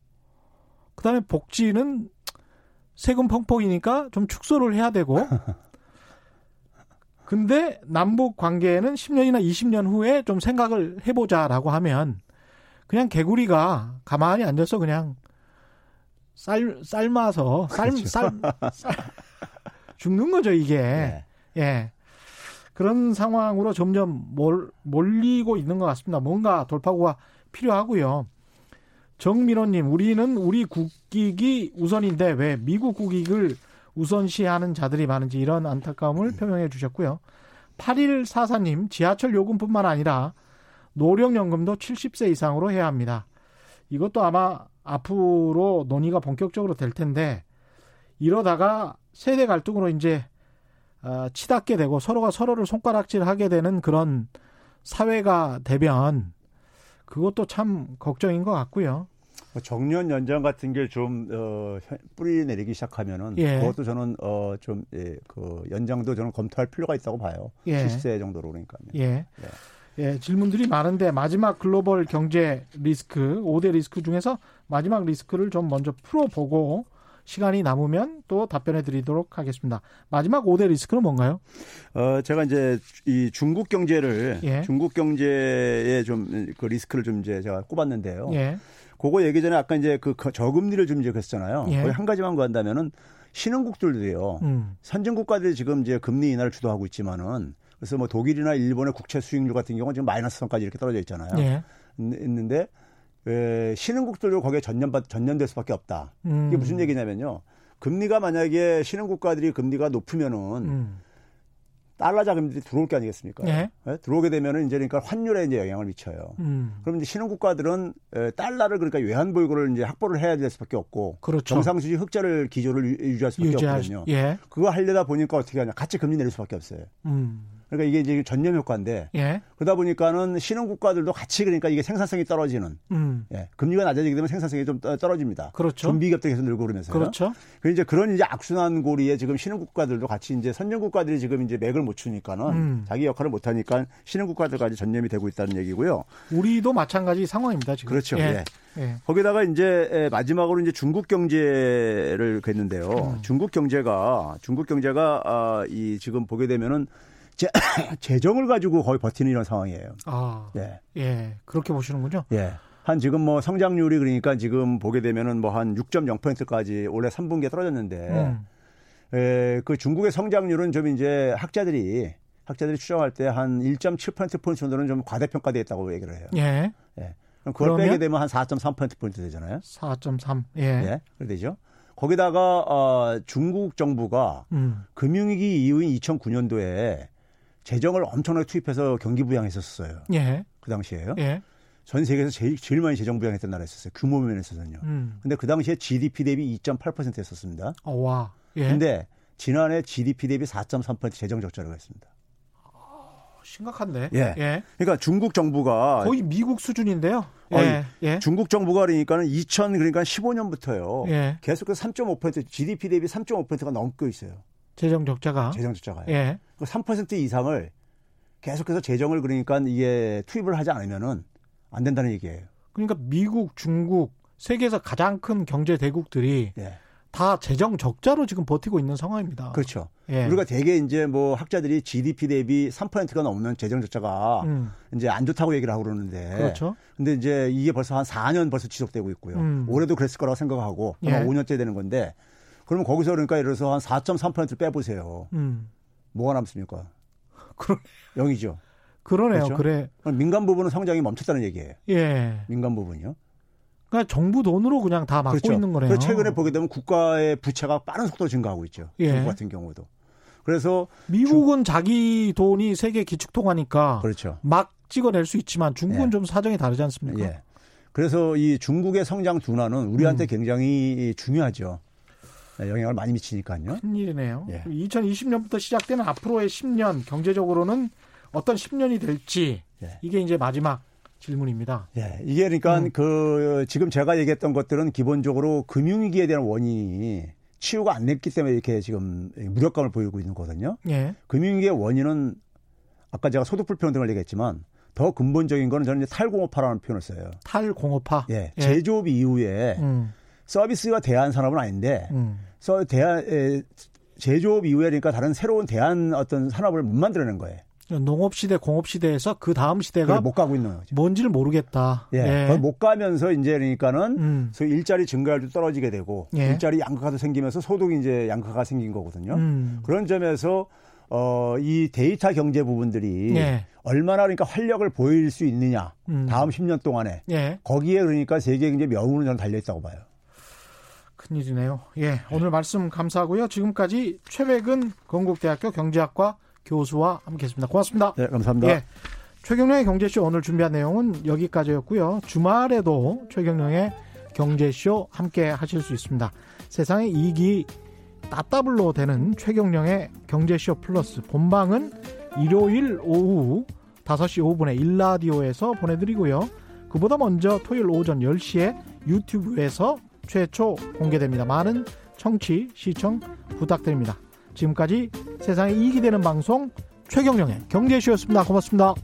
그다음에 복지는 세금 펑펑이니까 좀 축소를 해야 되고 근데 남북 관계는 10년이나 20년 후에 좀 생각을 해보자라고 하면 그냥 개구리가 가만히 앉아서 그냥 쌀 삶아서 삶 그렇죠. 쌀, 쌀 죽는 거죠 이게 예. 예. 그런 상황으로 점점 몰, 몰리고 있는 것 같습니다. 뭔가 돌파구가 필요하고요. 정민호님 우리는 우리 국익이 우선인데 왜 미국 국익을 우선시하는 자들이 많은지 이런 안타까움을 표명해 주셨고요. 8144님 지하철 요금뿐만 아니라 노령연금도 70세 이상으로 해야 합니다. 이것도 아마 앞으로 논의가 본격적으로 될 텐데 이러다가 세대 갈등으로 이제 어, 치닫게 되고 서로가 서로를 손가락질하게 되는 그런 사회가 되면 그것도 참 걱정인 것 같고요. 뭐 정년 연장 같은 게좀 어, 뿌리 내리기 시작하면은 예. 그것도 저는 어, 좀 예, 그 연장도 저는 검토할 필요가 있다고 봐요. 예. 70세 정도로 그러니까요. 예. 예, 질문들이 많은데 마지막 글로벌 경제 리스크 5대 리스크 중에서 마지막 리스크를 좀 먼저 풀어보고 시간이 남으면 또 답변해 드리도록 하겠습니다. 마지막 5대 리스크는 뭔가요? 어, 제가 이제 이 중국 경제를 예. 중국 경제의 좀그 리스크를 좀 이제 제가 꼽았는데요. 예. 그거 얘기 전에 아까 이제 그 거- 저금리를 좀 이제 그랬잖아요. 예. 거기 한 가지만 구한다면은 신흥국들도요. 음. 선진 국가들이 지금 이제 금리 인하를 주도하고 있지만은 그래서 뭐 독일이나 일본의 국채 수익률 같은 경우는 지금 마이너스 선까지 이렇게 떨어져 있잖아요. 예. 있- 있는데 에, 신흥국들도 거기에 전년받 전년될 수밖에 없다. 음. 이게 무슨 얘기냐면요. 금리가 만약에 신흥국가들이 금리가 높으면은 음. 달러 자금들이 들어올 게 아니겠습니까? 예. 예? 들어오게 되면은 이제 그러니까 환율에 이제 영향을 미쳐요. 음. 그럼 이제 신흥국가들은 에, 달러를 그러니까 외환 보유고를 이제 확보를 해야 될 수밖에 없고 그렇죠. 정상수지 흑자를 기조를 유- 유지할 수밖에 유지할 없거든요. 예. 그거 하려다 보니까 어떻게 하냐? 같이 금리 내릴 수밖에 없어요. 음. 그러니까 이게 이제 전념 효과인데 예. 그러다 보니까는 신흥 국가들도 같이 그러니까 이게 생산성이 떨어지는 음. 예, 금리가 낮아지게 되면 생산성이 좀 떠- 떨어집니다. 그렇죠. 좀비 기업들이 계속 늘고 그러면서요. 그렇죠. 그 이제 그런 이제 악순환 고리에 지금 신흥 국가들도 같이 이제 선진 국가들이 지금 이제 맥을 못 추니까는 음. 자기 역할을 못 하니까 신흥 국가들까지 전념이 되고 있다는 얘기고요. 우리도 마찬가지 상황입니다, 지금. 그렇죠. 예. 예. 예. 거기다가 이제 에, 마지막으로 이제 중국 경제를 뵀는데요. 음. 중국 경제가 중국 경제가 아, 이 지금 보게 되면은 재, 재정을 가지고 거의 버티는 이런 상황이에요. 아. 예. 예. 그렇게 보시는군요. 예. 한 지금 뭐 성장률이 그러니까 지금 보게 되면은 뭐 한 6.0%까지 올해 3분기에 떨어졌는데 음. 에, 그 중국의 성장률은 좀 이제 학자들이 학자들이 추정할 때 한 1.7%포인트 정도는 좀 과대평가되어 있다고 얘기를 해요. 예. 예. 그럼 그걸 그러면? 빼게 되면 한 4.3%포인트 되잖아요. 4.3. 예. 예. 그래 되죠. 거기다가 어, 중국 정부가 음. 금융위기 이후인 2009년도에 재정을 엄청나게 투입해서 경기 부양했었어요. 예. 그 당시에요. 예. 전 세계에서 제일, 제일 많이 재정 부양했던 나라였었어요. 규모 면에서는요. 음. 근데 그 당시에 GDP 대비 2.8%였었습니다. 어, 와. 예. 근데 지난해 GDP 대비 4.3% 재정 적자를 했습니다. 심각한데. 예. 예. 그러니까 중국 정부가 거의 미국 수준인데요. 예. 아니, 예. 중국 정부가 그러니까는 2000 그러니까 15년부터요. 예. 계속해서 3.5% GDP 대비 3.5%가 넘고 있어요. 재정 적자가. 재정 적자가요. 예. 그 3% 이상을 계속해서 재정을 그러니까 이게 투입을 하지 않으면은 안 된다는 얘기예요. 그러니까 미국, 중국, 세계에서 가장 큰 경제 대국들이 예. 다 재정 적자로 지금 버티고 있는 상황입니다. 그렇죠. 예. 우리가 대개 이제 뭐 학자들이 GDP 대비 3%가 넘는 재정 적자가 음. 이제 안 좋다고 얘기를 하고 그러는데. 그렇죠. 근데 이제 이게 벌써 한 4년 벌써 지속되고 있고요. 음. 올해도 그랬을 거라고 생각하고 아마 예. 5년째 되는 건데 그러면 거기서 그러니까 예를 들어서 한 4.3% 빼보세요. 음. 뭐가 남습니까? 그러, 0이죠. 그러네요. 그렇죠? 그래 민간 부분은 성장이 멈췄다는 얘기예요. 예. 민간 부분이요. 그러니까 정부 돈으로 그냥 다 막고 그렇죠. 있는 거네요. 최근에 보게 되면 국가의 부채가 빠른 속도로 증가하고 있죠. 예. 중국 같은 경우도. 그래서 미국은 자기 돈이 세계 기축통화니까 그렇죠. 막 찍어낼 수 있지만 중국은 예. 좀 사정이 다르지 않습니까? 예. 그래서 이 중국의 성장 둔화는 우리한테 음. 굉장히 중요하죠. 네, 영향을 많이 미치니까요. 큰일이네요. 예. 2020년부터 시작되는 앞으로의 10년 경제적으로는 어떤 10년이 될지 예. 이게 이제 마지막 질문입니다. 예, 이게 그러니까 음. 그 지금 제가 얘기했던 것들은 기본적으로 금융위기에 대한 원인이 치유가 안 됐기 때문에 이렇게 지금 무력감을 보이고 있는 거거든요. 예. 금융위기의 원인은 아까 제가 소득 불평 등을 얘기했지만 더 근본적인 거는 저는 이제 탈공업화라는 표현을 써요. 탈공업화. 예, 제조업 이후에 음, 서비스가 대한 산업은 아닌데 음. 서 대한 에, 제조업 이후에 그러니까 다른 새로운 대한 어떤 산업을 못 만들어낸 거예요. 농업 시대, 공업 시대에서 그 다음 시대가 못 가고 있는 거죠. 뭔지를 모르겠다. 예, 그걸 못 가면서 이제 그러니까는 음, 소위 일자리 증가율도 떨어지게 되고 예. 일자리 양극화도 생기면서 소득이 이제 양극화가 생긴 거거든요. 음. 그런 점에서 어, 이 데이터 경제 부분들이 예. 얼마나 그러니까 활력을 보일 수 있느냐 음. 다음 10년 동안에 예. 거기에 그러니까 세계 경제 명운은 저는 달려 있다고 봐요. 큰일이네요. 예. 오늘 말씀 감사하고요. 지금까지 최백은 건국대학교 경제학과 교수와 함께했습니다. 고맙습니다. 네, 감사합니다. 예. 최경령의 경제쇼 오늘 준비한 내용은 여기까지였고요. 주말에도 최경령의 경제쇼 함께 하실 수 있습니다. 세상의 이익이 따따블로 되는 최경령의 경제쇼 플러스 본방은 일요일 오후 5시 5분에 일라디오에서 보내드리고요. 그보다 먼저 토요일 오전 10시에 유튜브에서 최초 공개됩니다. 많은 청취, 시청 부탁드립니다. 지금까지 세상에 이익이 되는 방송 최경령의 경제쇼였습니다. 고맙습니다.